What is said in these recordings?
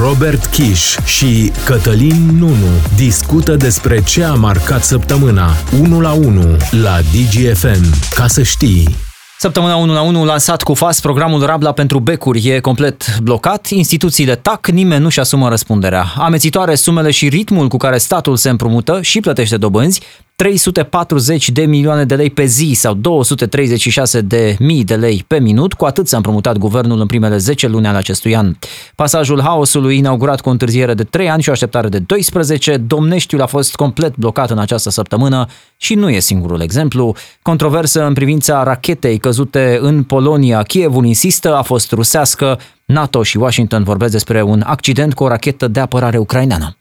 Robert Kiș și Cătălin Nunu discută despre ce a marcat săptămâna 1 la 1 la DGFM. Ca să știi... Săptămâna 1 la 1 lansat cu FAS, programul Rabla pentru becuri e complet blocat, instituțiile tac, nimeni nu-și asumă răspunderea. Amețitoare sumele și ritmul cu care statul se împrumută și plătește dobânzi, 340 de milioane de lei pe zi sau 236 de mii de lei pe minut, cu atât s-a împrumutat guvernul în primele 10 luni ale acestui an. Pasajul haosului, inaugurat cu o întârziere de 3 ani și o așteptare de 12, Domneștiul a fost complet blocat în această săptămână și nu e singurul exemplu. Controversă în privința rachetei căzute în Polonia, Kievul insistă, a fost rusească, NATO și Washington vorbesc despre un accident cu o rachetă de apărare ucraineană.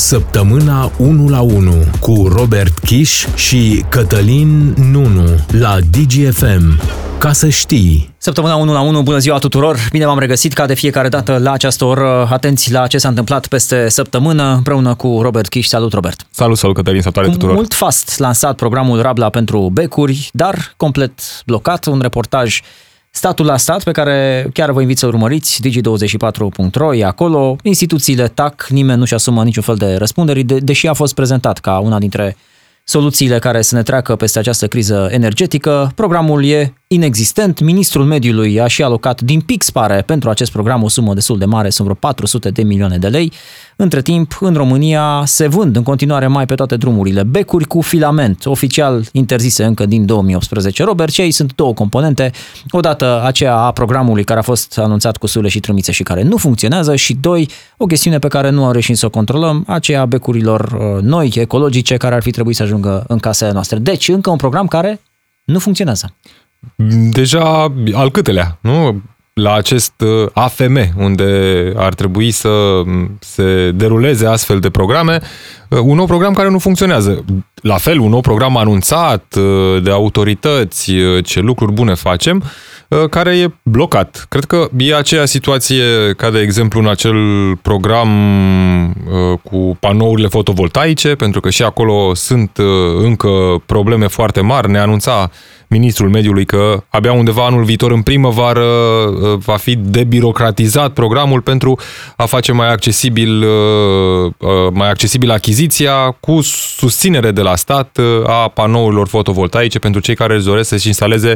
Săptămâna 1 la 1 cu Robert Kiș și Cătălin Nunu la DGFM. Ca să știi. Săptămâna 1 la 1, bună ziua tuturor! Bine v-am regăsit ca de fiecare dată la această oră. Atenți la ce s-a întâmplat peste săptămână împreună cu Robert Kiș. Salut, Robert! Salut, salut, Cătălin, salutare Cu tuturor! mult fast lansat programul Rabla pentru becuri, dar complet blocat. Un reportaj Statul la stat, pe care chiar vă invit să urmăriți, digi24.ro, e acolo, instituțiile tac, nimeni nu-și asumă niciun fel de răspunderi, de, deși a fost prezentat ca una dintre soluțiile care să ne treacă peste această criză energetică. Programul e inexistent. Ministrul Mediului a și alocat din pix, pare, pentru acest program o sumă destul de mare, sunt vreo 400 de milioane de lei. Între timp, în România se vând în continuare mai pe toate drumurile becuri cu filament, oficial interzise încă din 2018. Robert, cei sunt două componente. Odată aceea a programului care a fost anunțat cu sule și trâmițe și care nu funcționează și doi, o chestiune pe care nu am reușit să o controlăm, aceea becurilor uh, noi, ecologice, care ar fi trebuit să ajungă în casele noastre. Deci, încă un program care nu funcționează. Deja al câtelea, nu? La acest uh, AFM, unde ar trebui să se deruleze astfel de programe, uh, un nou program care nu funcționează. La fel, un nou program anunțat uh, de autorități, ce lucruri bune facem, care e blocat. Cred că e aceea situație ca de exemplu în acel program cu panourile fotovoltaice, pentru că și acolo sunt încă probleme foarte mari. Ne anunța ministrul mediului că abia undeva anul viitor în primăvară uh, va fi debirocratizat programul pentru a face mai accesibil, uh, uh, mai accesibil achiziția cu susținere de la stat a panourilor fotovoltaice pentru cei care își doresc să-și instaleze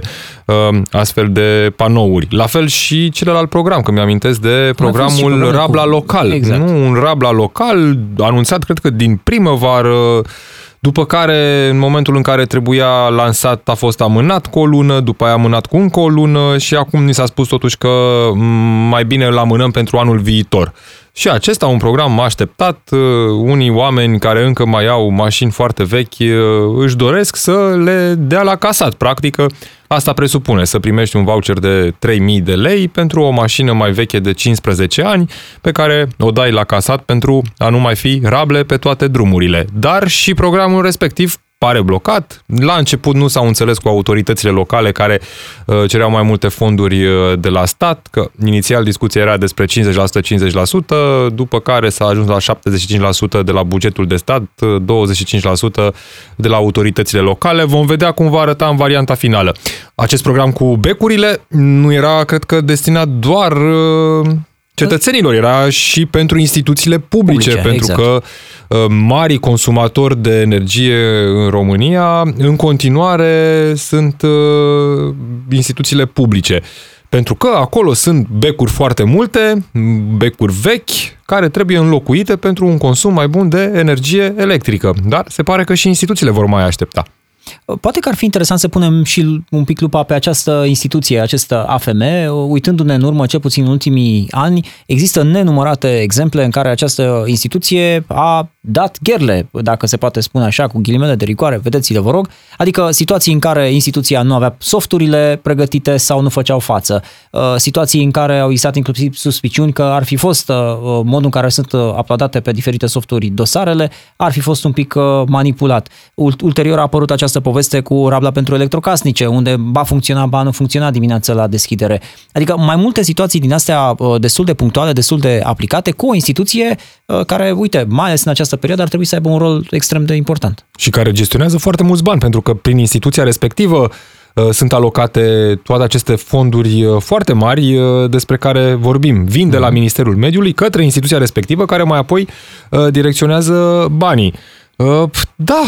astfel de panouri. La fel și celălalt program, că mi-amintesc de programul Rabla Local. Exact. Nu, un Rabla Local anunțat, cred că din primăvară după care, în momentul în care trebuia lansat, a fost amânat cu o lună, după aia amânat cu încă o lună și acum ni s-a spus totuși că mai bine îl amânăm pentru anul viitor. Și acesta un program așteptat. Uh, unii oameni care încă mai au mașini foarte vechi uh, își doresc să le dea la casat. Practic, asta presupune să primești un voucher de 3000 de lei pentru o mașină mai veche de 15 ani pe care o dai la casat pentru a nu mai fi rable pe toate drumurile. Dar și programul respectiv pare blocat. La început nu s-au înțeles cu autoritățile locale care uh, cereau mai multe fonduri uh, de la stat, că inițial discuția era despre 50%, 50%, după care s-a ajuns la 75% de la bugetul de stat, 25% de la autoritățile locale. Vom vedea cum va arăta în varianta finală. Acest program cu becurile nu era, cred că, destinat doar uh, cetățenilor, era și pentru instituțiile publice, Publice, pentru exact. că uh, mari consumatori de energie în România, în continuare, sunt uh, instituțiile publice. Pentru că acolo sunt becuri foarte multe, becuri vechi, care trebuie înlocuite pentru un consum mai bun de energie electrică. Dar se pare că și instituțiile vor mai aștepta. Poate că ar fi interesant să punem și un pic lupa pe această instituție, acest AFM. Uitându-ne în urmă, cel puțin în ultimii ani, există nenumărate exemple în care această instituție a dat gherle, dacă se poate spune așa, cu ghilimele de rigoare, vedeți-le, vă rog, adică situații în care instituția nu avea softurile pregătite sau nu făceau față, situații în care au existat inclusiv suspiciuni că ar fi fost modul în care sunt uploadate pe diferite softuri dosarele, ar fi fost un pic manipulat. Ulterior a apărut această poveste cu rabla pentru electrocasnice, unde ba funcționa, ba nu funcționa dimineața la deschidere. Adică mai multe situații din astea destul de punctuale, destul de aplicate, cu o instituție care, uite, mai ales în această perioadă ar trebui să aibă un rol extrem de important. Și care gestionează foarte mulți bani, pentru că prin instituția respectivă uh, sunt alocate toate aceste fonduri uh, foarte mari uh, despre care vorbim. Vin de la Mhm. Ministerul Mediului către instituția respectivă care mai apoi uh, direcționează banii. Uh, Da,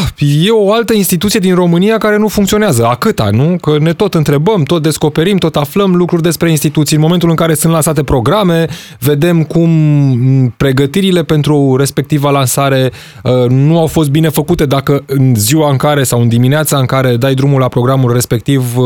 e o altă instituție din România care nu funcționează. A câta, nu? Că ne tot întrebăm, tot descoperim, tot aflăm lucruri despre instituții. În momentul în care sunt lansate programe, vedem cum m, pregătirile pentru respectiva lansare uh, nu au fost bine făcute dacă în ziua în care sau în dimineața în care dai drumul la programul respectiv uh,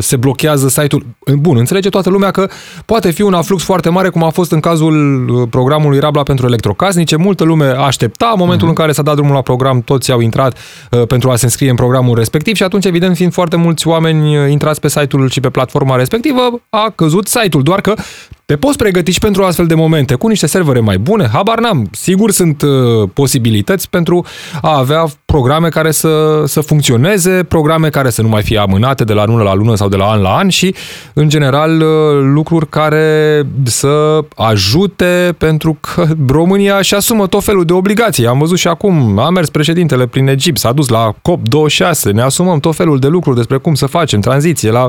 se blochează site-ul. Bun, înțelege toată lumea că poate fi un aflux foarte mare, cum a fost în cazul uh, programului Rabla pentru electrocasnice. Multă lume aștepta în momentul în care s-a dat drumul la program, toți au intrat uh, pentru a se înscrie în programul respectiv și atunci, evident, fiind foarte mulți oameni uh, intrați pe site-ul și pe platforma respectivă, a căzut site-ul. Doar că te poți pregăti și pentru astfel de momente, cu niște servere mai bune, habar n-am. Sigur sunt uh, posibilități pentru a avea programe care să, să funcționeze, programe care să nu mai fie amânate de la lună la lună sau de la an la an și, în general, uh, lucruri care să ajute pentru că România își asumă tot felul de obligații. Am văzut și acum, a mers președintele prin Egipt, s-a dus la COP26, ne asumăm tot felul de lucruri despre cum să facem tranziție la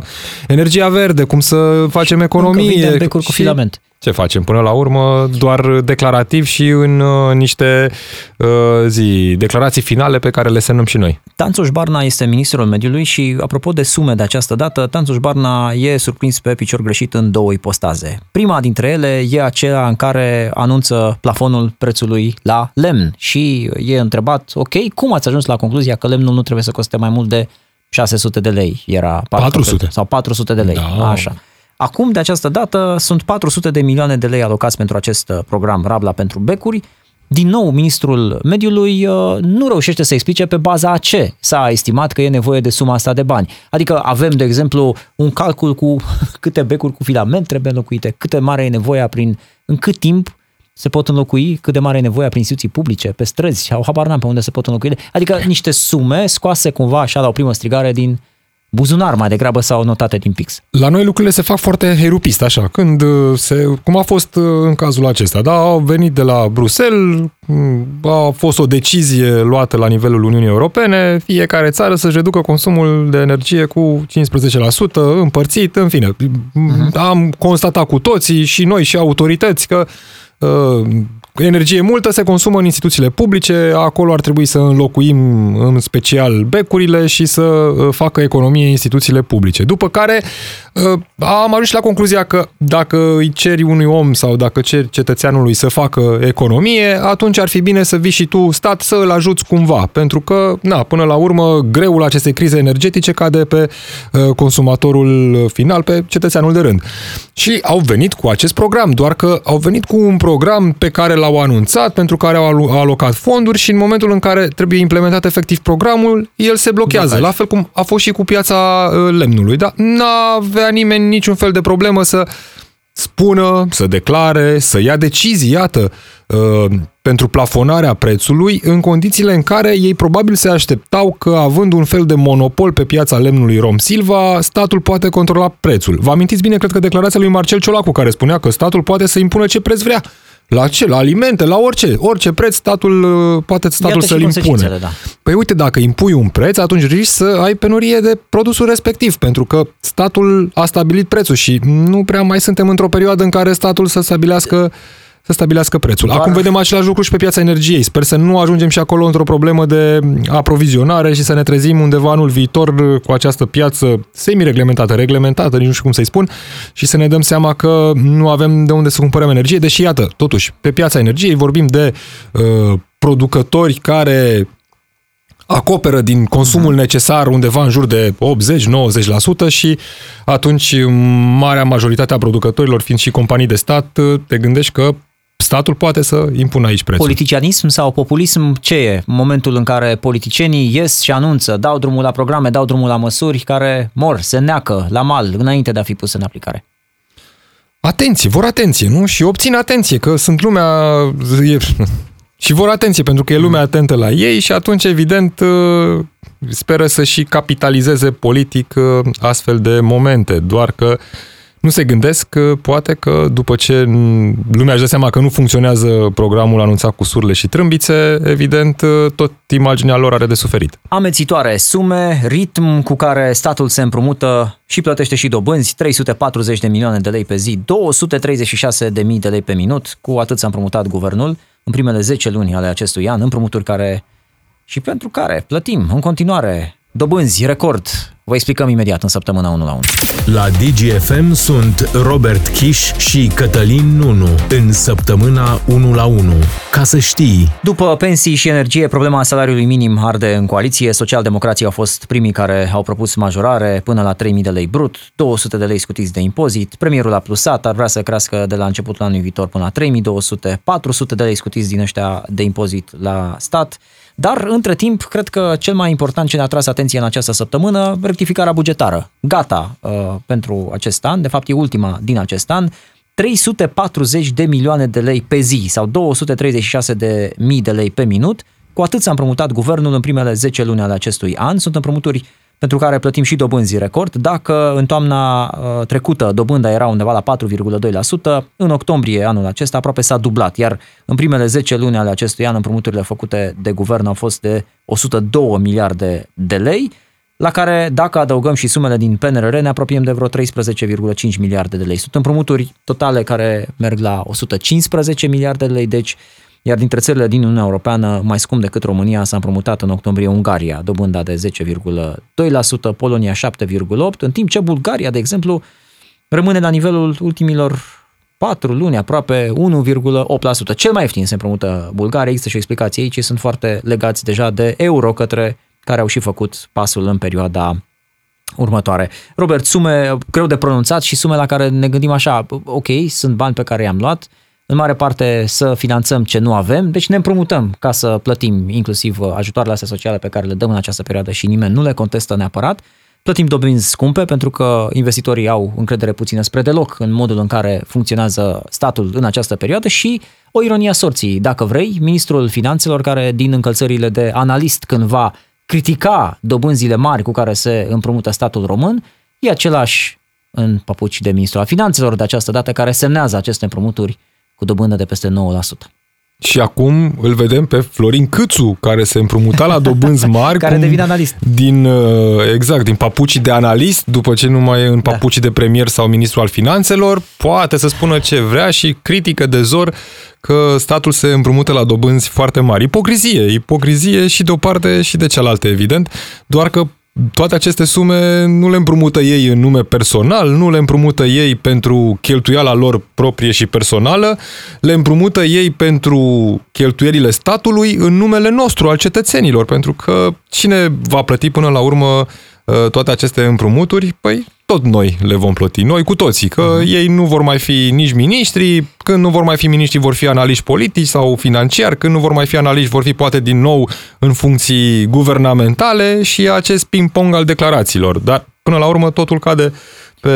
energia verde, cum să facem economie. Încă vindem becuri cu și- filament. ce facem până la urmă? Doar declarativ și în uh, niște uh, zi, declarații finale pe care le semnăm și noi. Tanțuș Barna este ministrul mediului și, apropo de sume de această dată, Tanțuș Barna e surprins pe picior greșit în două ipostaze. Prima dintre ele e aceea în care anunță plafonul prețului la lemn și e întrebat, ok, cum ați ajuns la concluzia că lemnul nu trebuie să coste mai mult de 600 de lei? Era 400. Sau 400 de lei, Da. așa. Acum, de această dată, sunt 400 de milioane de lei alocați pentru acest uh, program Rabla pentru becuri. Din nou, ministrul mediului uh, nu reușește să explice pe baza a ce s-a estimat că e nevoie de suma asta de bani. Adică avem, de exemplu, un calcul cu câte becuri cu filament trebuie înlocuite, cât de mare e nevoia prin, în cât timp se pot înlocui, cât de mare e nevoia prin instituții publice, pe străzi, sau habar n-am pe unde se pot înlocui. Adică niște sume scoase cumva așa la o primă strigare din buzunar mai degrabă sau notate din pix. La noi lucrurile se fac foarte herupist, așa, când uh, se, cum a fost uh, în cazul acesta, da, au venit de la Bruxelles, m, a fost o decizie luată la nivelul Uniunii Europene, fiecare țară să-și reducă consumul de energie cu 15% împărțit, în fine. Uh-huh. Am constatat cu toții, și noi, și autorități, că uh, energie multă se consumă în instituțiile publice, acolo ar trebui să înlocuim în special becurile și să uh, facă economie instituțiile publice. După care uh, am ajuns la concluzia că dacă îi ceri unui om sau dacă ceri cetățeanului să facă economie, atunci ar fi bine să vii și tu, stat, să îl ajuți cumva. Pentru că, na, până la urmă, greul acestei crize energetice cade pe uh, consumatorul final, pe cetățeanul de rând. Și au venit cu acest program, doar că au venit cu un program pe care l-au anunțat, pentru care au alu- alocat fonduri și în momentul în care trebuie implementat efectiv programul, el se blochează. Blocaj. La fel cum a fost și cu piața uh, lemnului. Dar n-avea nimeni niciun fel de problemă să spună, să declare, să ia decizii, iată, uh, pentru plafonarea prețului în condițiile în care ei probabil se așteptau că având un fel de monopol pe piața lemnului Rom Silva, statul poate controla prețul. Vă amintiți bine, cred că declarația lui Marcel Ciolacu care spunea că statul poate să impună ce preț vrea. La ce? La alimente, la orice. Orice preț statul uh, poate statul Iată și să-l impune. consecințele, da. Păi uite, dacă impui un preț, atunci risci să ai penurie de produsul respectiv, pentru că statul a stabilit prețul și nu prea mai suntem într-o perioadă în care statul să stabilească să stabilească prețul. Doar- Acum vedem același lucru și pe piața energiei. Sper să nu ajungem și acolo într-o problemă de aprovizionare și să ne trezim undeva anul viitor cu această piață semi-reglementată, reglementată, nici nu știu cum să-i spun, și să ne dăm seama că nu avem de unde să cumpărăm energie, deși, iată, totuși, pe piața energiei vorbim de uh, producători care acoperă din consumul necesar undeva în jur de 80-90% și atunci marea majoritate a producătorilor fiind și companii de stat, te gândești că statul poate să impună aici prețul. Politicianism sau populism ce e? În momentul în care politicienii ies și anunță, dau drumul la programe, dau drumul la măsuri care mor, se neacă la mal înainte de a fi pus în aplicare. Atenție, vor atenție, nu? Și obțin atenție, că sunt lumea... E, și vor atenție, pentru că e lumea atentă la ei și atunci, evident, speră să și capitalizeze politic astfel de momente. Doar că nu se gândesc că poate că după ce lumea își dă seama că nu funcționează programul anunțat cu surle și trâmbițe, evident, tot imaginea lor are de suferit. Amețitoare sume, ritm cu care statul se împrumută și plătește și dobânzi, 340 de milioane de lei pe zi, 236 de mii de lei pe minut, cu atât s-a împrumutat guvernul în primele 10 luni ale acestui an, împrumuturi care și pentru care plătim în continuare dobânzi record. Vă explicăm imediat în săptămâna 1 la 1. La DGFM sunt Robert Kiș și Cătălin Nunu în săptămâna 1 la 1. Ca să știi. După pensii și energie, problema salariului minim arde în coaliție. Socialdemocrații au fost primii care au propus majorare până la 3.000 de lei brut, 200 de lei scutiți de impozit. Premierul a plusat, ar vrea să crească de la începutul anului viitor până la 3.200, 400 de lei scutiți din ăștia de impozit la stat. Dar, între timp, cred că cel mai important ce ne-a tras atenție în această săptămână, rectificarea bugetară. Gata uh, pentru acest an, de fapt e ultima din acest an, 340 de milioane de lei pe zi sau 236 de mii de lei pe minut, cu atât s-a împrumutat guvernul în primele 10 luni ale acestui an. Sunt împrumuturi pentru care plătim și dobânzi record. Dacă în toamna uh, trecută dobânda era undeva la 4,2%, în octombrie anul acesta aproape s-a dublat, iar în primele 10 luni ale acestui an împrumuturile făcute de guvern au fost de 102 miliarde de lei, la care, dacă adăugăm și sumele din PNRR, ne apropiem de vreo 13,5 miliarde de lei. Sunt împrumuturi totale care merg la 115 miliarde de lei, deci iar dintre țările din Uniunea Europeană, mai scump decât România, s-a împrumutat în octombrie Ungaria, dobânda de 10,2%, Polonia 7,8%, în timp ce Bulgaria, de exemplu, rămâne la nivelul ultimilor 4 luni, aproape 1,8%. Cel mai ieftin se împrumută Bulgaria, există și o explicație aici, sunt foarte legați deja de euro către care au și făcut pasul în perioada următoare. Robert, sume greu de pronunțat și sume la care ne gândim așa, ok, sunt bani pe care i-am luat, în mare parte să finanțăm ce nu avem, deci ne împrumutăm ca să plătim inclusiv ajutoarele astea sociale pe care le dăm în această perioadă și nimeni nu le contestă neapărat. Plătim dobânzi scumpe pentru că investitorii au încredere puțină spre deloc în modul în care funcționează statul în această perioadă și o ironie a sorții, dacă vrei, ministrul finanțelor care din încălțările de analist când va critica dobânzile mari cu care se împrumută statul român, e același în papuci de ministrul al finanțelor de această dată care semnează aceste împrumuturi cu dobândă de peste 9%. Și acum îl vedem pe Florin Câțu, care se împrumuta la dobânzi mari. care devine analist. Din, uh, exact, din papucii de analist, după ce nu mai e în da. papucii da. de premier sau ministru al finanțelor, poate să spună ce vrea și critică de zor că statul se împrumută la dobânzi foarte mari. Ipocrizie, ipocrizie și de o parte și de cealaltă, evident, doar că toate aceste sume nu le împrumută ei în nume personal, nu le împrumută ei pentru cheltuiala lor proprie și personală, le împrumută ei pentru cheltuielile statului în numele nostru, al cetățenilor, pentru că cine va plăti până la urmă uh, toate aceste împrumuturi? Păi tot noi le vom plăti, noi cu toții, că uh-huh. ei nu vor mai fi nici miniștri, când nu vor mai fi miniștri vor fi analiști politici sau financiari, când nu vor mai fi analiști vor fi poate din nou în funcții guvernamentale și acest ping-pong al declarațiilor. Dar până la urmă totul cade pe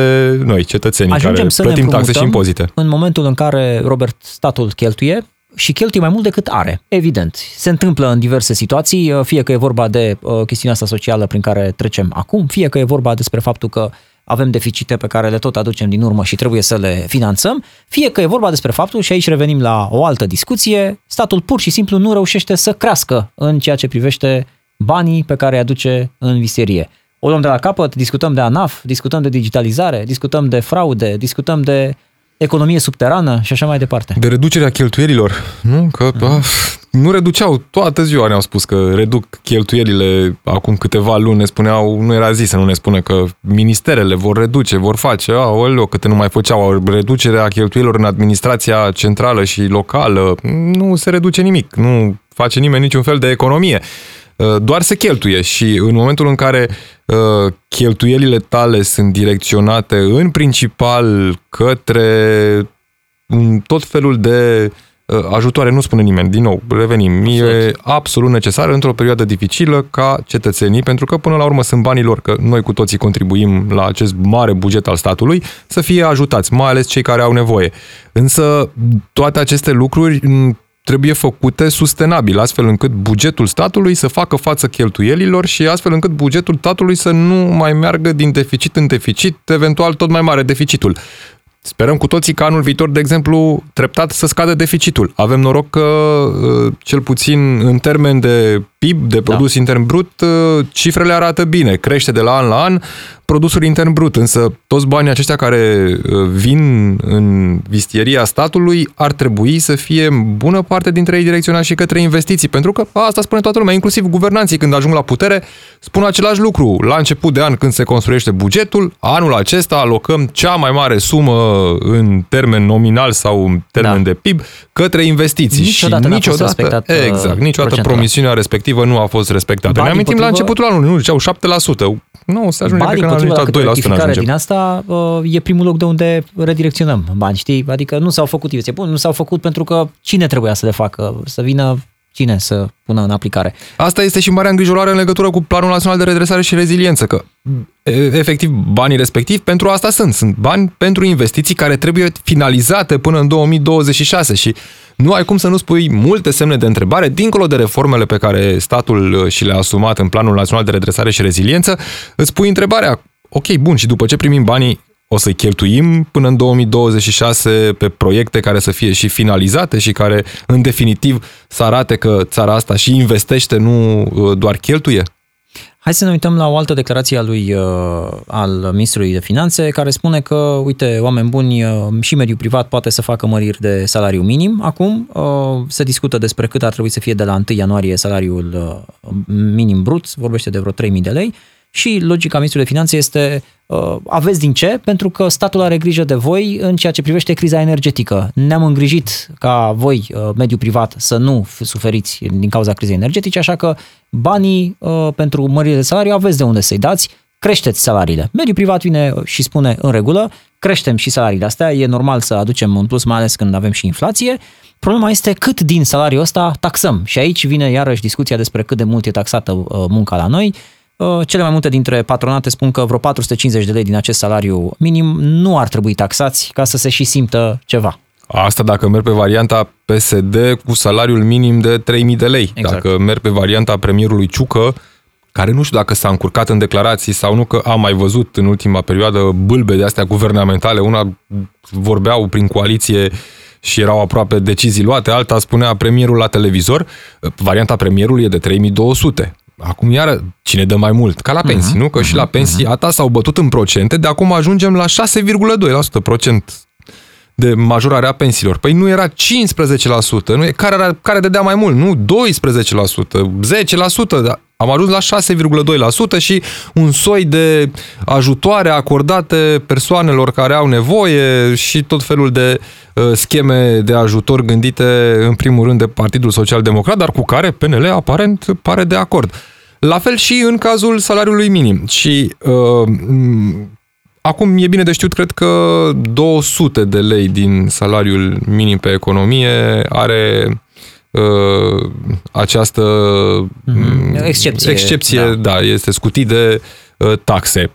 noi, cetățenii Ajungem care să plătim taxe și impozite. În momentul în care, Robert, statul cheltuie, și cheltuie mai mult decât are. Evident, se întâmplă în diverse situații, fie că e vorba de uh, chestiunea asta socială prin care trecem acum, fie că e vorba despre faptul că avem deficite pe care le tot aducem din urmă și trebuie să le finanțăm, fie că e vorba despre faptul, și aici revenim la o altă discuție, statul pur și simplu nu reușește să crească în ceea ce privește banii pe care îi aduce în viserie. O luăm de la capăt, discutăm de ANAF, discutăm de digitalizare, discutăm de fraude, discutăm de economie subterană și așa mai departe. De reducerea cheltuielilor, nu? Că uh-huh. nu reduceau, toată ziua ne-au spus că reduc cheltuielile acum câteva luni, ne spuneau, nu era zis să nu ne spună că ministerele vor reduce, vor face, aoleo, câte nu mai făceau, reducerea cheltuielilor în administrația centrală și locală, nu se reduce nimic, nu face nimeni niciun fel de economie. Uh, doar se cheltuie și în momentul în care uh, cheltuielile tale sunt direcționate în principal către tot felul de uh, ajutoare, nu spune nimeni, din nou, revenim, absolut. e absolut necesar într-o perioadă dificilă ca cetățenii, pentru că până la urmă sunt banii lor, că noi cu toții contribuim la acest mare buget al statului, să fie ajutați, mai ales cei care au nevoie. Însă toate aceste lucruri trebuie făcute sustenabil, astfel încât bugetul statului să facă față cheltuielilor și astfel încât bugetul statului să nu mai meargă din deficit în deficit, eventual tot mai mare deficitul. Sperăm cu toții că anul viitor, de exemplu, treptat să scadă deficitul. Avem noroc că, uh, cel puțin în termen de PIB, de produs da. intern brut, uh, cifrele arată bine. Crește de la an la an produsul intern brut, însă toți banii aceștia care uh, vin în vistieria statului ar trebui să fie în bună parte dintre ei direcționați și către investiții, pentru că asta spune toată lumea, inclusiv guvernanții când ajung la putere, spun același lucru. La început de an când se construiește bugetul, anul acesta alocăm cea mai mare sumă în termen nominal sau în termen da. de PIB către investiții. Niciodată și niciodată, uh, exact, niciodată promisiunea respectivă nu a fost respectată. Banii ne amintim la începutul anului, nu ziceau 7%. Nu, se ajunge banii, pe canalul la 2% ajunge. din asta uh, e primul loc de unde redirecționăm bani, știi? Adică nu s-au făcut investiții. Bun, nu s-au făcut pentru că cine trebuia să le facă? Să vină cine să pună în aplicare. Asta este și marea îngrijorare în legătură cu Planul Național de Redresare și Reziliență, că efectiv banii respectivi pentru asta sunt. Sunt bani pentru investiții care trebuie finalizate până în 2026 și nu ai cum să nu spui multe semne de întrebare, dincolo de reformele pe care statul și le-a asumat în Planul Național de Redresare și Reziliență, îți pui întrebarea, ok, bun, și după ce primim banii, o să-i cheltuim până în 2026 pe proiecte care să fie și finalizate și care, în definitiv, să arate că țara asta și investește, nu uh, doar cheltuie? Hai să ne uităm la o altă declarație a lui, uh, al ministrului de finanțe, care spune că, uite, oameni buni, uh, și mediul privat poate să facă măriri de salariu minim. Acum se discută despre cât ar trebui să fie de la 1 ianuarie salariul minim brut, vorbește de vreo 3.000 de lei și logica ministrului de finanțe este uh, aveți din ce? Pentru că statul are grijă de voi în ceea ce privește criza energetică. Ne-am îngrijit ca voi, uh, mediul privat, să nu suferiți din cauza crizei energetice, așa că banii uh, pentru mările de salariu aveți de unde să-i dați, creșteți salariile. Mediul privat vine și spune în regulă, creștem și salariile astea, e normal să aducem un plus, mai ales când avem și inflație. Problema este cât din salariul ăsta taxăm. Și aici vine iarăși discuția despre cât de mult e taxată munca la noi Uh, cele mai multe dintre patronate spun că vreo 450 de lei din acest salariu minim nu ar trebui taxați ca să se și simtă ceva. Asta dacă merg pe varianta PSD cu salariul minim de 3000 de lei. Exact. Dacă merg pe varianta premierului Ciucă, care nu știu dacă s-a încurcat în declarații sau nu, că am mai văzut în ultima perioadă bâlbe de astea guvernamentale. Una vorbeau prin coaliție și erau aproape decizii luate, alta spunea premierul la televizor. Varianta premierului e de 3200. Acum iară, cine dă mai mult? Ca la mhm, pensii, uh-huh, nu? Că uh-huh, și la mhm, pensii uh-huh. ata s-au bătut în procente, de acum ajungem la 6,2% procent de majorare a pensiilor. Păi nu era 15%, nu? Care, era, care dădea mai mult? Nu, 12%, 10%, dar am ajuns la 6,2% și un soi de ajutoare acordate persoanelor care au nevoie și tot felul de uh, scheme de ajutor gândite în primul rând de Partidul Social Democrat, dar cu care PNL aparent pare de acord. La fel și în cazul salariului minim. Și uh, acum e bine de știut, cred că 200 de lei din salariul minim pe economie are uh, această mm-hmm. excepție, excepție da. da, este scutit de uh, taxe.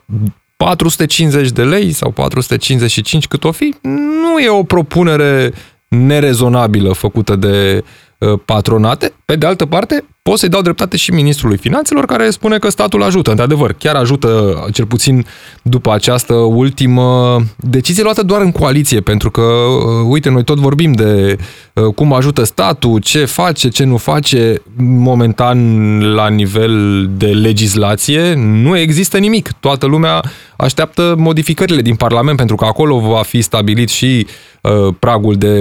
450 de lei sau 455 cât o fi, nu e o propunere nerezonabilă făcută de uh, patronate. Pe de altă parte, pot să-i dau dreptate și ministrului finanțelor care spune că statul ajută. Într-adevăr, chiar ajută, cel puțin după această ultimă decizie luată doar în coaliție, pentru că, uh, uite, noi tot vorbim de uh, cum ajută statul, ce face, ce nu face. Momentan, la nivel de legislație, nu există nimic. Toată lumea așteaptă modificările din Parlament, pentru că acolo va fi stabilit și uh, pragul de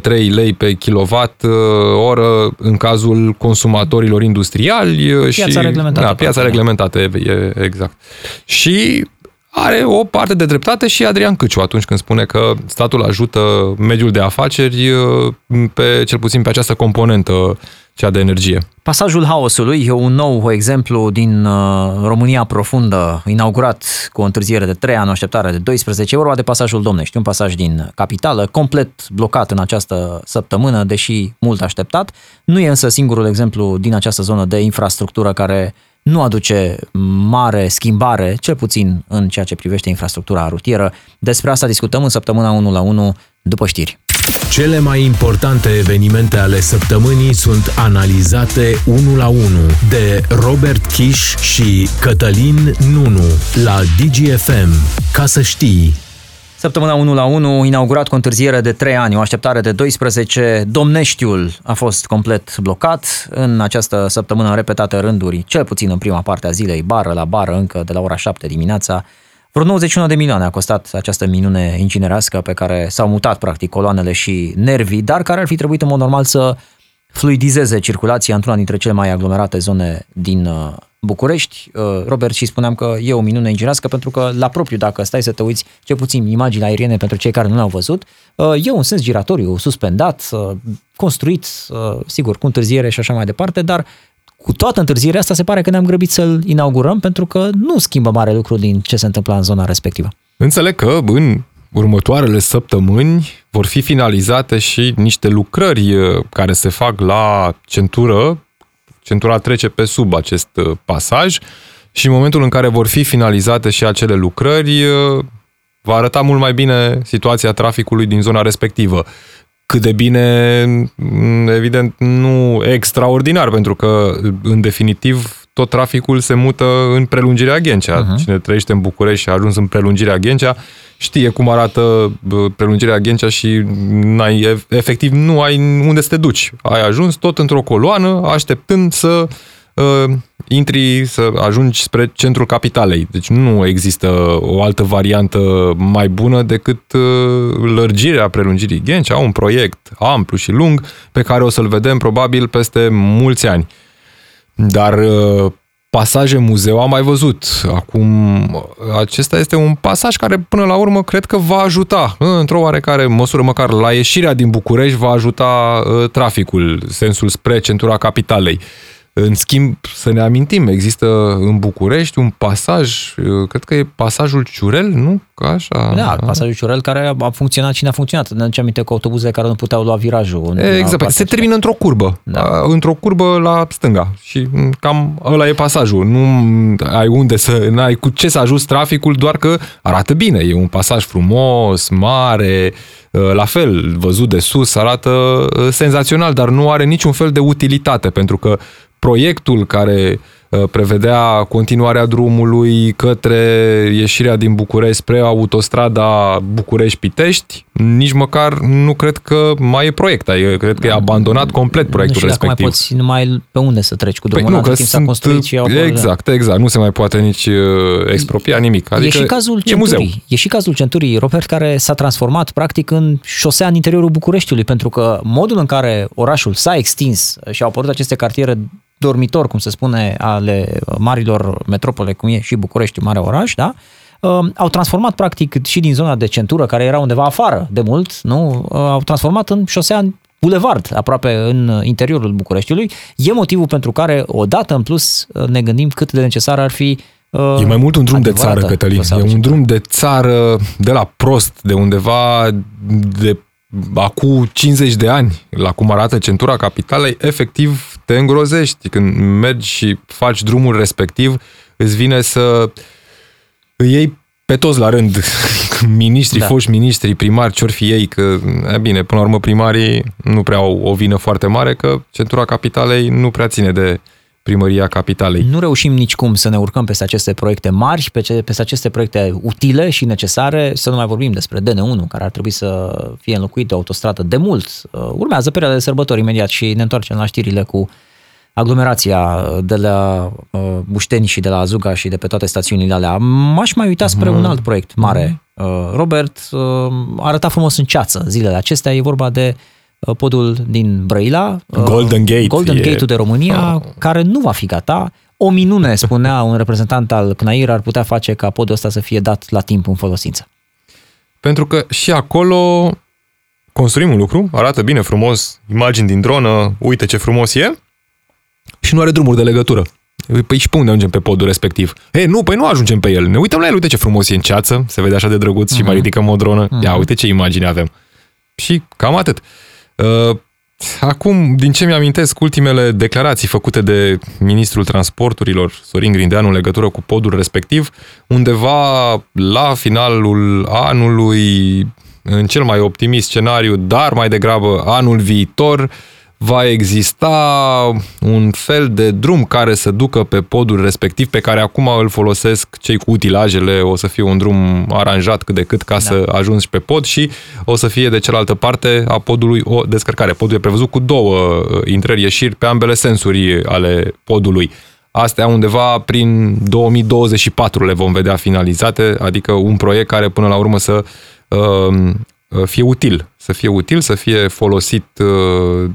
1,3 lei pe kilowatt oră în cazul consumatorilor consumatorilor industriali piața și reglementată, da, piața reglementată, e, e, exact. Și are o parte de dreptate și Adrian Câciu atunci când spune că statul ajută mediul de afaceri pe cel puțin pe această componentă cea de energie. Pasajul haosului e un nou exemplu din uh, România profundă, inaugurat cu o întârziere de 3 ani, o așteptare de 12. E vorba de pasajul Domnești, un pasaj din capitală, complet blocat în această săptămână, deși mult așteptat. Nu e însă singurul exemplu din această zonă de infrastructură care nu aduce mare schimbare, cel puțin în ceea ce privește infrastructura rutieră. Despre asta discutăm în săptămâna 1 la 1 după știri. Cele mai importante evenimente ale săptămânii sunt analizate unul la unul de Robert Kiș și Cătălin Nunu la DGFM. Ca să știi, Săptămâna 1 la 1, inaugurat cu întârziere de 3 ani, o așteptare de 12, Domneștiul a fost complet blocat. În această săptămână, în repetate rânduri, cel puțin în prima parte a zilei, bară la bară, încă de la ora 7 dimineața, vreo 91 de milioane a costat această minune inginerească pe care s-au mutat practic coloanele și nervii, dar care ar fi trebuit în mod normal să fluidizeze circulația într-una dintre cele mai aglomerate zone din uh, București. Uh, Robert, și spuneam că e o minune inginerească pentru că la propriu, dacă stai să te uiți, cel puțin imagini aeriene pentru cei care nu le-au văzut, uh, e un sens giratoriu suspendat, construit, sigur, cu întârziere și așa mai departe, dar cu toată întârzierea asta se pare că ne-am grăbit să-l inaugurăm pentru că nu schimbă mare lucru din ce se întâmplă în zona respectivă. Înțeleg că în următoarele săptămâni vor fi finalizate și niște lucrări uh, care se fac la centură. Centura trece pe sub acest uh, pasaj și în momentul în care vor fi finalizate și acele lucrări, uh, va arăta mult mai bine situația traficului din zona respectivă cât de bine, mm, evident, nu extraordinar, pentru că, în definitiv, tot traficul se mută în prelungirea Ghencea. Uh-huh. Cine trăiește în București și a ajuns în prelungirea Ghencea, știe cum arată prelungirea Ghencea și n-ai, efectiv nu ai unde să te duci. Ai ajuns tot într-o coloană, așteptând să uh, intri, să ajungi spre centrul capitalei. Deci nu există o altă variantă mai bună decât uh, lărgirea prelungirii Ghencea, un proiect amplu și lung pe care o să-l vedem probabil peste mulți ani. Dar uh, pasaje muzeu am mai văzut. Acum, acesta este un pasaj care până la urmă cred că va ajuta, într-o oarecare măsură măcar la ieșirea din București, va ajuta uh, traficul, sensul spre centura capitalei. În schimb, să ne amintim, există în București un pasaj, cred că e pasajul Ciurel, nu? Ca așa. Da, pasajul Ciurel care a funcționat și n-a funcționat. Ne aduce aminte cu autobuzele care nu puteau lua virajul. În exact, se termină într-o curbă. Da. Într-o curbă la stânga. Și cam ăla e pasajul. Nu ai unde să, n-ai cu ce să ajuți traficul, doar că arată bine. E un pasaj frumos, mare, la fel, văzut de sus, arată senzațional, dar nu are niciun fel de utilitate, pentru că proiectul care uh, prevedea continuarea drumului către ieșirea din București spre autostrada București-Pitești, nici măcar nu cred că mai e proiect. Eu cred că e abandonat complet proiectul nu respectiv. Nu știu mai poți numai pe unde să treci cu drumul, păi nu, că timp sunt, construit și Exact, exact. Nu se mai poate nici uh, expropia nimic. Adică e și cazul e centurii. Muzeu. E și cazul centurii, Robert, care s-a transformat practic în șosea în interiorul Bucureștiului, pentru că modul în care orașul s-a extins și au apărut aceste cartiere dormitor, cum se spune, ale marilor metropole, cum e și București, mare oraș, da? Uh, au transformat practic și din zona de centură, care era undeva afară de mult, nu? Uh, au transformat în șosea bulevard, aproape în interiorul Bucureștiului. E motivul pentru care, odată în plus, uh, ne gândim cât de necesar ar fi E mai mult un drum de țară, Cătălin. E un drum de țară de la prost, de undeva de acum 50 de ani, la cum arată centura capitalei, efectiv te îngrozești. Când mergi și faci drumul respectiv, îți vine să îi iei pe toți la rând, miniștri, da. foști miniștri, primari, ce fi ei, că, e bine, până la urmă primarii nu prea au o vină foarte mare, că centura capitalei nu prea ține de primăria capitalei. Nu reușim nici cum să ne urcăm peste aceste proiecte mari, peste aceste proiecte utile și necesare, să nu mai vorbim despre DN1, care ar trebui să fie înlocuit de autostradă de mult. Uh, urmează perioada de sărbători imediat și ne întoarcem la știrile cu aglomerația de la uh, Bușteni și de la Azuga și de pe toate stațiunile alea. M-aș mai uita spre mm. un alt proiect mare. Mm. Robert arăta frumos în ceață zilele acestea. E vorba de Uh, podul din Brăila, uh, Golden Gate, Golden Gate-ul de România, oh. care nu va fi gata. O minune, spunea un reprezentant al CNAIR, ar putea face ca podul ăsta să fie dat la timp în folosință. Pentru că și acolo construim un lucru, arată bine, frumos, imagini din dronă, uite ce frumos e, și nu are drumuri de legătură. Păi și pe unde ajungem pe podul respectiv? E, nu, păi nu ajungem pe el. Ne uităm la el, uite ce frumos e în ceață, se vede așa de drăguț uh-huh. și mai mhm. ridicăm o dronă. Uh-huh. Ia, uite ce imagini avem. Și cam atât. Uh, acum, din ce mi-amintesc, ultimele declarații făcute de ministrul transporturilor, Sorin Grindeanu, în legătură cu podul respectiv, undeva la finalul anului în cel mai optimist scenariu, dar mai degrabă anul viitor, va exista un fel de drum care să ducă pe podul respectiv, pe care acum îl folosesc cei cu utilajele, o să fie un drum aranjat cât de cât ca da. să ajungi pe pod și o să fie de cealaltă parte a podului o descărcare. Podul e prevăzut cu două uh, intrări-ieșiri pe ambele sensuri ale podului. Astea undeva prin 2024 le vom vedea finalizate, adică un proiect care până la urmă să uh, fie util, să fie util, să fie folosit uh,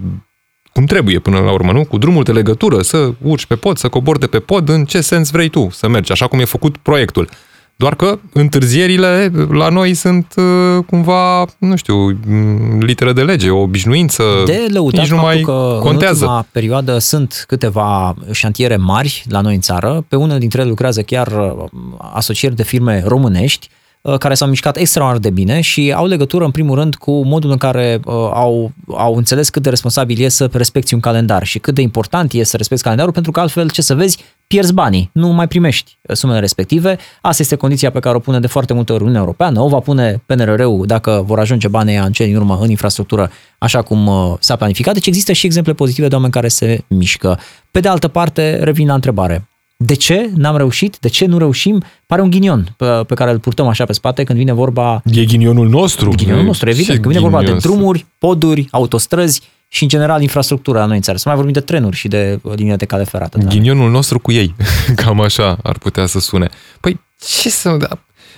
cum trebuie până la urmă, nu? Cu drumul de legătură, să urci pe pod, să cobori de pe pod, în ce sens vrei tu să mergi, așa cum e făcut proiectul. Doar că întârzierile la noi sunt uh, cumva, nu știu, mm, literă de lege, o obișnuință. De lăutat nici nu mai că contează. în ultima perioadă sunt câteva șantiere mari la noi în țară. Pe unele dintre ele lucrează chiar uh, asocieri de firme românești Uh, care s-au mișcat extraordinar de bine și au legătură, în primul rând, cu modul în care uh, au, au înțeles cât de responsabil e să respecti un calendar și cât de important e să respecti calendarul, pentru că altfel, ce să vezi, pierzi banii, nu mai primești uh, sumele respective. Asta este condiția pe care o pune de foarte multe ori Uniunea Europeană, o va pune PNRR-ul dacă vor ajunge banii în cele din urmă în infrastructură așa cum uh, s-a planificat. Deci există și exemple pozitive de oameni care se mișcă. Pe de altă parte, revin la întrebare. De ce n-am reușit? De ce nu reușim? Pare un ghinion pe, pe care îl purtăm așa pe spate când vine vorba... E ghinionul nostru. E ghinionul nostru, evident. Când vine vorba de drumuri, poduri, autostrăzi și, în general, infrastructura la noi în țară. Să mai vorbim de trenuri și de linie de cale ferată. Da. Ghinionul nostru cu ei. Cam așa ar putea să sune. Păi, ce să... Da,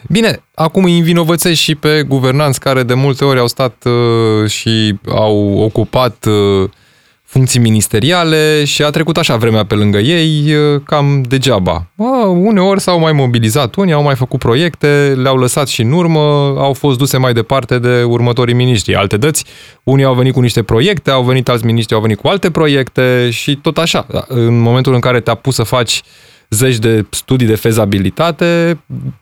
bine, acum îi învinovățesc și pe guvernanți care de multe ori au stat uh, și au ocupat uh, funcții ministeriale și a trecut așa vremea pe lângă ei, cam degeaba. A, uneori s-au mai mobilizat unii, au mai făcut proiecte, le-au lăsat și în urmă, au fost duse mai departe de următorii miniștri. Alte dăți, unii au venit cu niște proiecte, au venit alți miniștri, au venit cu alte proiecte și tot așa. În momentul în care te-a pus să faci zeci de studii de fezabilitate,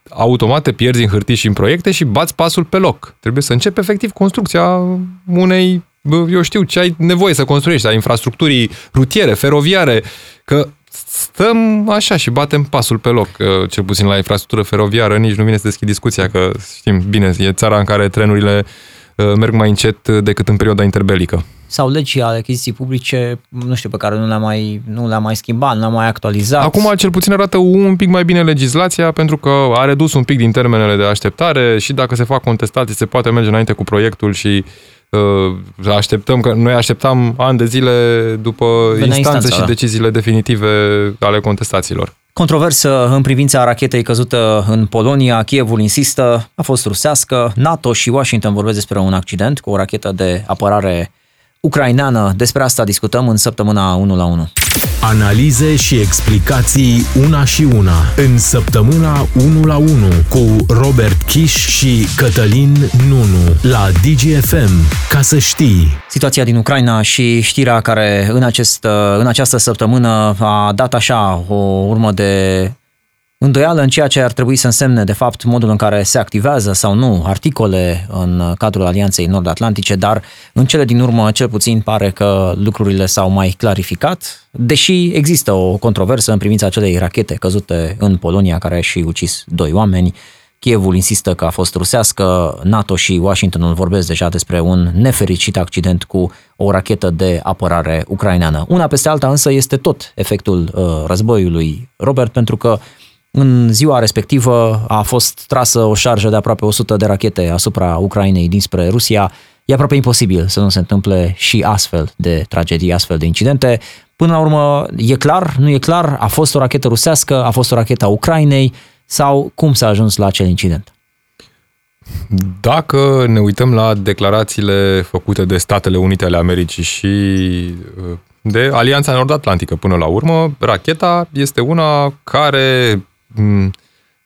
automat te pierzi în hârtii și în proiecte și bați pasul pe loc. Trebuie să începi efectiv construcția unei eu știu ce ai nevoie să construiești, a infrastructurii rutiere, feroviare, că stăm așa și batem pasul pe loc, cel puțin la infrastructură feroviară, nici nu vine să deschid discuția, că știm bine, e țara în care trenurile uh, merg mai încet decât în perioada interbelică. Sau legii ale achiziții publice, nu știu, pe care nu le-a mai, nu le-a mai schimbat, nu le-a mai actualizat. Acum cel puțin arată un pic mai bine legislația, pentru că a redus un pic din termenele de așteptare și dacă se fac contestații, se poate merge înainte cu proiectul și uh, așteptăm, că noi așteptam ani de zile după instanțe instanța, și da. deciziile definitive ale contestațiilor. Controversă în privința rachetei căzută în Polonia, Kievul insistă, a fost rusească, NATO și Washington vorbesc despre un accident cu o rachetă de apărare ucraineană. Despre asta discutăm în săptămâna 1 la 1. Analize și explicații una și una în săptămâna 1 la 1 cu Robert Kiș și Cătălin Nunu la DGFM. Ca să știi. Situația din Ucraina și știrea care în, acest, în această săptămână a dat așa o urmă de îndoială în ceea ce ar trebui să însemne, de fapt, modul în care se activează sau nu articole în cadrul Alianței Nord-Atlantice, dar în cele din urmă, cel puțin, pare că lucrurile s-au mai clarificat, deși există o controversă în privința acelei rachete căzute în Polonia, care a și ucis doi oameni. Kievul insistă că a fost rusească, NATO și Washingtonul vorbesc deja despre un nefericit accident cu o rachetă de apărare ucraineană. Una peste alta însă este tot efectul uh, războiului, Robert, pentru că în ziua respectivă a fost trasă o șarjă de aproape 100 de rachete asupra Ucrainei dinspre Rusia. E aproape imposibil să nu se întâmple și astfel de tragedii, astfel de incidente. Până la urmă, e clar, nu e clar, a fost o rachetă rusească, a fost o rachetă a Ucrainei sau cum s-a ajuns la acel incident? Dacă ne uităm la declarațiile făcute de Statele Unite ale Americii și uh, de Alianța Nord-Atlantică până la urmă, racheta este una care Mm,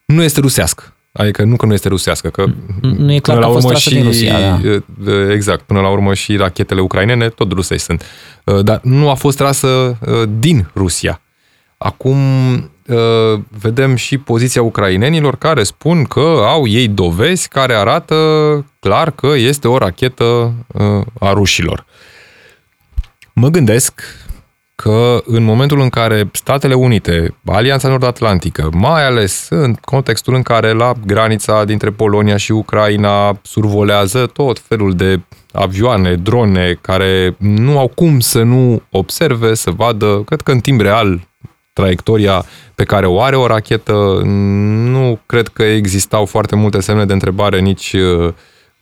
nu este rusească. Adică nu că nu este rusească, că nu e clar că a fost și, din Rusia, da. Exact, până la urmă și rachetele ucrainene tot rusești sunt. Dar nu a fost trasă din Rusia. Acum vedem și poziția ucrainenilor care spun că au ei dovezi care arată clar că este o rachetă a rușilor. Mă gândesc că că în momentul în care Statele Unite, Alianța Nord-Atlantică, mai ales în contextul în care la granița dintre Polonia și Ucraina survolează tot felul de avioane, drone, care nu au cum să nu observe, să vadă, cred că în timp real, traiectoria pe care o are o rachetă, nu cred că existau foarte multe semne de întrebare nici uh,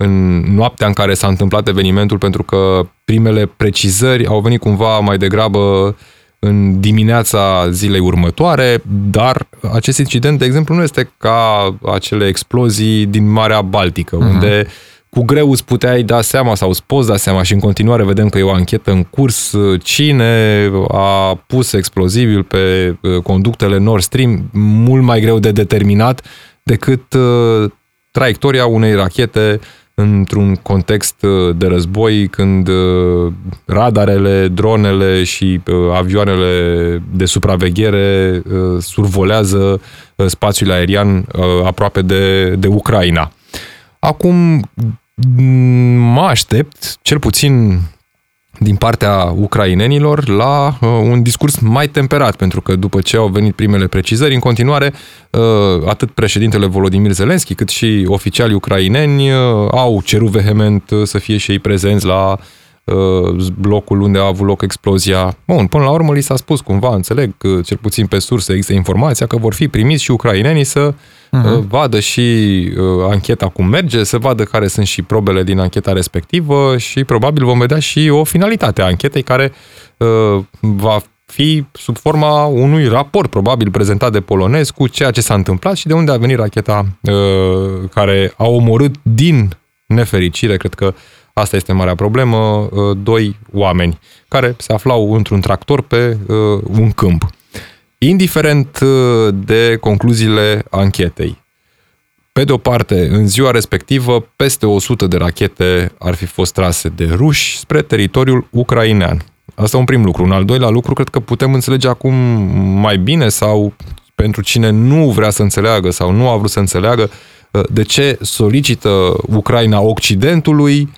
în noaptea în care s-a întâmplat evenimentul, pentru că primele precizări au venit cumva mai degrabă în dimineața zilei următoare, dar acest incident, de exemplu, nu este ca acele explozii din Marea Baltică, uh-huh. unde cu greu îți puteai da seama sau îți poți da seama și în continuare vedem că e o anchetă în curs cine a pus explozibil pe uh, conductele Nord Stream, mult mai greu de determinat decât uh, traiectoria unei rachete într-un context uh, de război când radarele, dronele și avioanele de supraveghere survolează spațiul aerian aproape de, de Ucraina. Acum, mă aștept, cel puțin din partea ucrainenilor, la uh, un discurs mai temperat, pentru că după ce au venit primele precizări, în continuare, uh, atât președintele Volodymyr Zelensky, cât și oficialii ucraineni uh, au cerut vehement uh, să fie și ei prezenți la uh, blocul unde a avut loc explozia. Bun, până la urmă li s-a spus cumva, înțeleg, cel puțin pe surse există informația că vor fi primiți și ucrainenii să uh, uh-huh. vadă și uh, ancheta cum merge, să vadă care sunt și probele din ancheta respectivă și probabil vom vedea și o finalitate a anchetei care uh, va fi sub forma unui raport probabil prezentat de polonez cu ceea ce s-a întâmplat și de unde a venit racheta uh, care a omorât din nefericire, cred că asta este marea problemă, uh, doi oameni care se aflau într-un tractor pe uh, un câmp. Indiferent uh, de concluziile anchetei, pe de o parte, în ziua respectivă, peste 100 de rachete ar fi fost trase de ruși spre teritoriul ucrainean. Asta un prim lucru. Un al doilea lucru, cred că putem înțelege acum mai bine sau pentru cine nu vrea să înțeleagă sau nu a vrut să înțeleagă uh, de ce solicită Ucraina Occidentului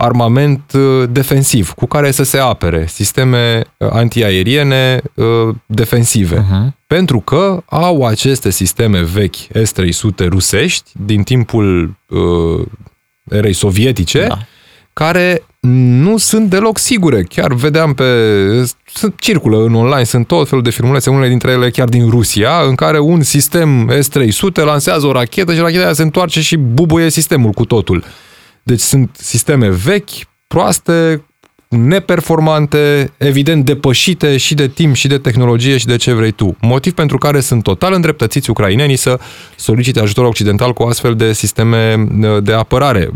armament uh, defensiv cu care să se apere, sisteme uh, antiaeriene uh, defensive. Uh-huh. Pentru că au aceste sisteme vechi S-300 rusești din timpul uh, erei sovietice, da. care nu sunt deloc sigure. Chiar vedeam pe... circulă în online, sunt tot felul de filmulețe, unele dintre ele chiar din Rusia, în care un sistem S-300 lansează o rachetă și racheta aia se întoarce și bubuie sistemul cu totul. Deci sunt sisteme vechi, proaste, neperformante, evident depășite și de timp și de tehnologie și de ce vrei tu. Motiv pentru care sunt total îndreptățiți ucrainenii să solicite ajutor occidental cu astfel de sisteme uh, de apărare.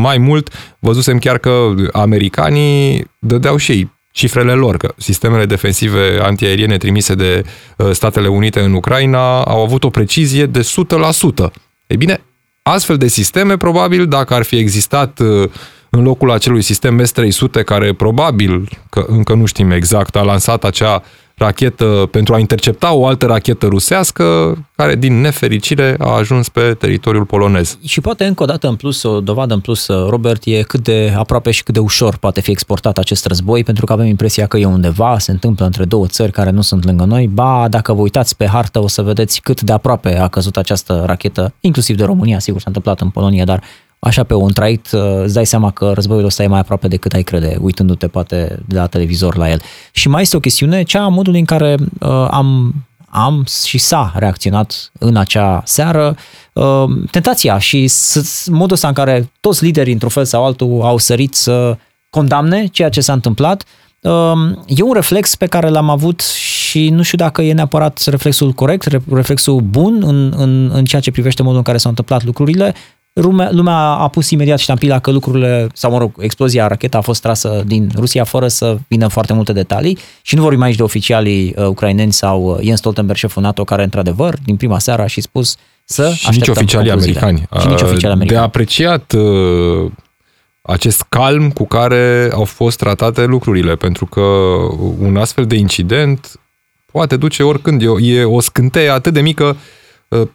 Mai mult, văzusem chiar că americanii dădeau și ei cifrele lor, că sistemele defensive antiaeriene trimise de uh, Statele Unite în Ucraina au avut o precizie de 100%. Ei bine, Astfel de sisteme, probabil, dacă ar fi existat uh, în locul acelui sistem S-300, care probabil, că încă nu știm exact, a lansat acea rachetă pentru a intercepta o altă rachetă rusească, care din nefericire a ajuns pe teritoriul polonez. Și poate încă o dată în plus, o dovadă în plus, Robert, e cât de aproape și cât de ușor poate fi exportat acest război, pentru că avem impresia că e undeva, se întâmplă între două țări care nu sunt lângă noi. Ba, dacă vă uitați pe hartă, o să vedeți cât de aproape a căzut această rachetă, inclusiv de România, sigur s-a întâmplat în Polonia, dar așa pe un trait, uh, îți dai seama că războiul ăsta e mai aproape decât ai crede, uitându-te poate de la televizor la el. Și mai este o chestiune, cea a modului în care uh, am am și s-a reacționat în acea seară uh, tentația și modul ăsta în care toți liderii, într-un fel sau altul, au sărit să condamne ceea ce s-a întâmplat, uh, e un reflex pe care l-am avut și nu știu dacă e neapărat reflexul corect, reflexul bun în, în, în ceea ce privește modul în care s-au întâmplat lucrurile, lumea, lumea a pus imediat ștampila că lucrurile, sau mă rog, explozia, racheta a fost trasă din Rusia fără să vină foarte multe detalii și nu vorbim aici de oficialii uh, ucraineni sau uh, Jens Stoltenberg, șeful NATO, care într-adevăr, din prima seară a și spus să și nici oficialii americani. Și nici oficialii americani. De apreciat uh, acest calm cu care au fost tratate lucrurile, pentru că un astfel de incident poate duce oricând. E, e o scânteie atât de mică uh,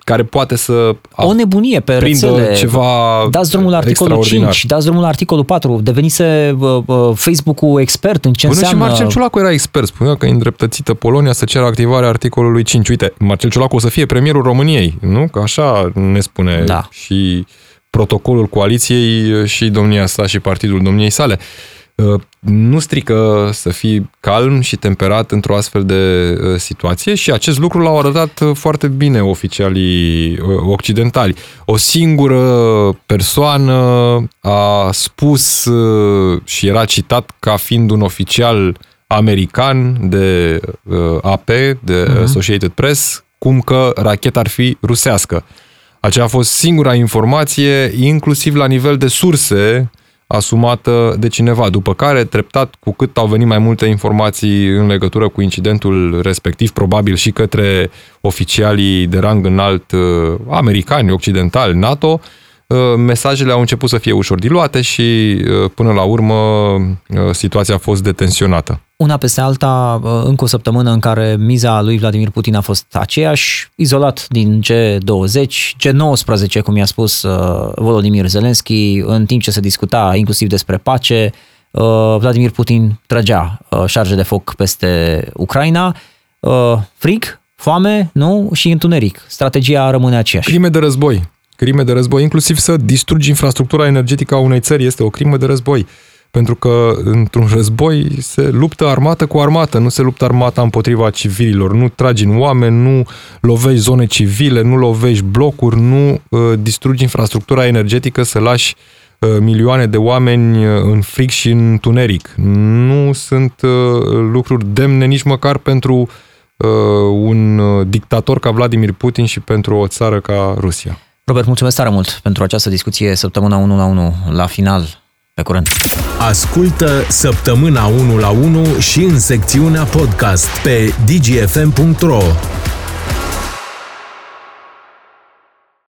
care poate să o nebunie pe rețele. ceva dați drumul la articolul 5, dați drumul la articolul 4, devenise uh, uh, Facebook-ul expert în ce Până înseamnă... și Marcel Ciulacu era expert, spunea că e îndreptățită Polonia să ceară activarea articolului 5. Uite, Marcel Ciulacu o să fie premierul României, nu? Că așa ne spune da. și protocolul coaliției și domnia sa și partidul domniei sale. Uh, nu strică să fii calm și temperat într-o astfel de uh, situație și acest lucru l-au arătat uh, foarte bine oficialii occidentali. O singură persoană a spus și era citat ca fiind un oficial american de AP, de uh-huh. Associated Press, cum că racheta ar fi rusească. Aceea a fost singura informație, inclusiv la nivel de surse, asumată de cineva, după care, treptat, cu cât au venit mai multe informații în legătură cu incidentul respectiv, probabil și către oficialii de rang înalt uh, americani, occidentali, NATO, uh, mesajele au început să fie ușor diluate și, uh, până la urmă, situația a fost detenționată una peste alta, uh, încă o săptămână în care miza lui Vladimir Putin a fost aceeași, izolat din G20, G19, cum i-a spus uh, Volodymyr Zelensky, în timp ce se discuta inclusiv despre pace, uh, Vladimir Putin trăgea șarge de foc peste Ucraina. Frig, foame, nu? Și întuneric. Strategia rămâne aceeași. Crime de război. Crime de război, inclusiv să distrugi infrastructura energetică a unei țări este o crimă de război. Pentru că într-un război se luptă armată cu armată, nu se luptă armata împotriva civililor, nu tragi în oameni, nu lovești zone civile, nu lovești blocuri, nu uh, distrugi infrastructura energetică să lași uh, milioane de oameni uh, în frig și în tuneric. Nu sunt uh, lucruri demne nici măcar pentru uh, un uh, dictator ca Vladimir Putin și pentru o țară ca Rusia. Robert, mulțumesc tare mult pentru această discuție săptămâna 1 la 1 la final pe curând! Ascultă Săptămâna 1 la 1 și în secțiunea podcast pe dgfm.ro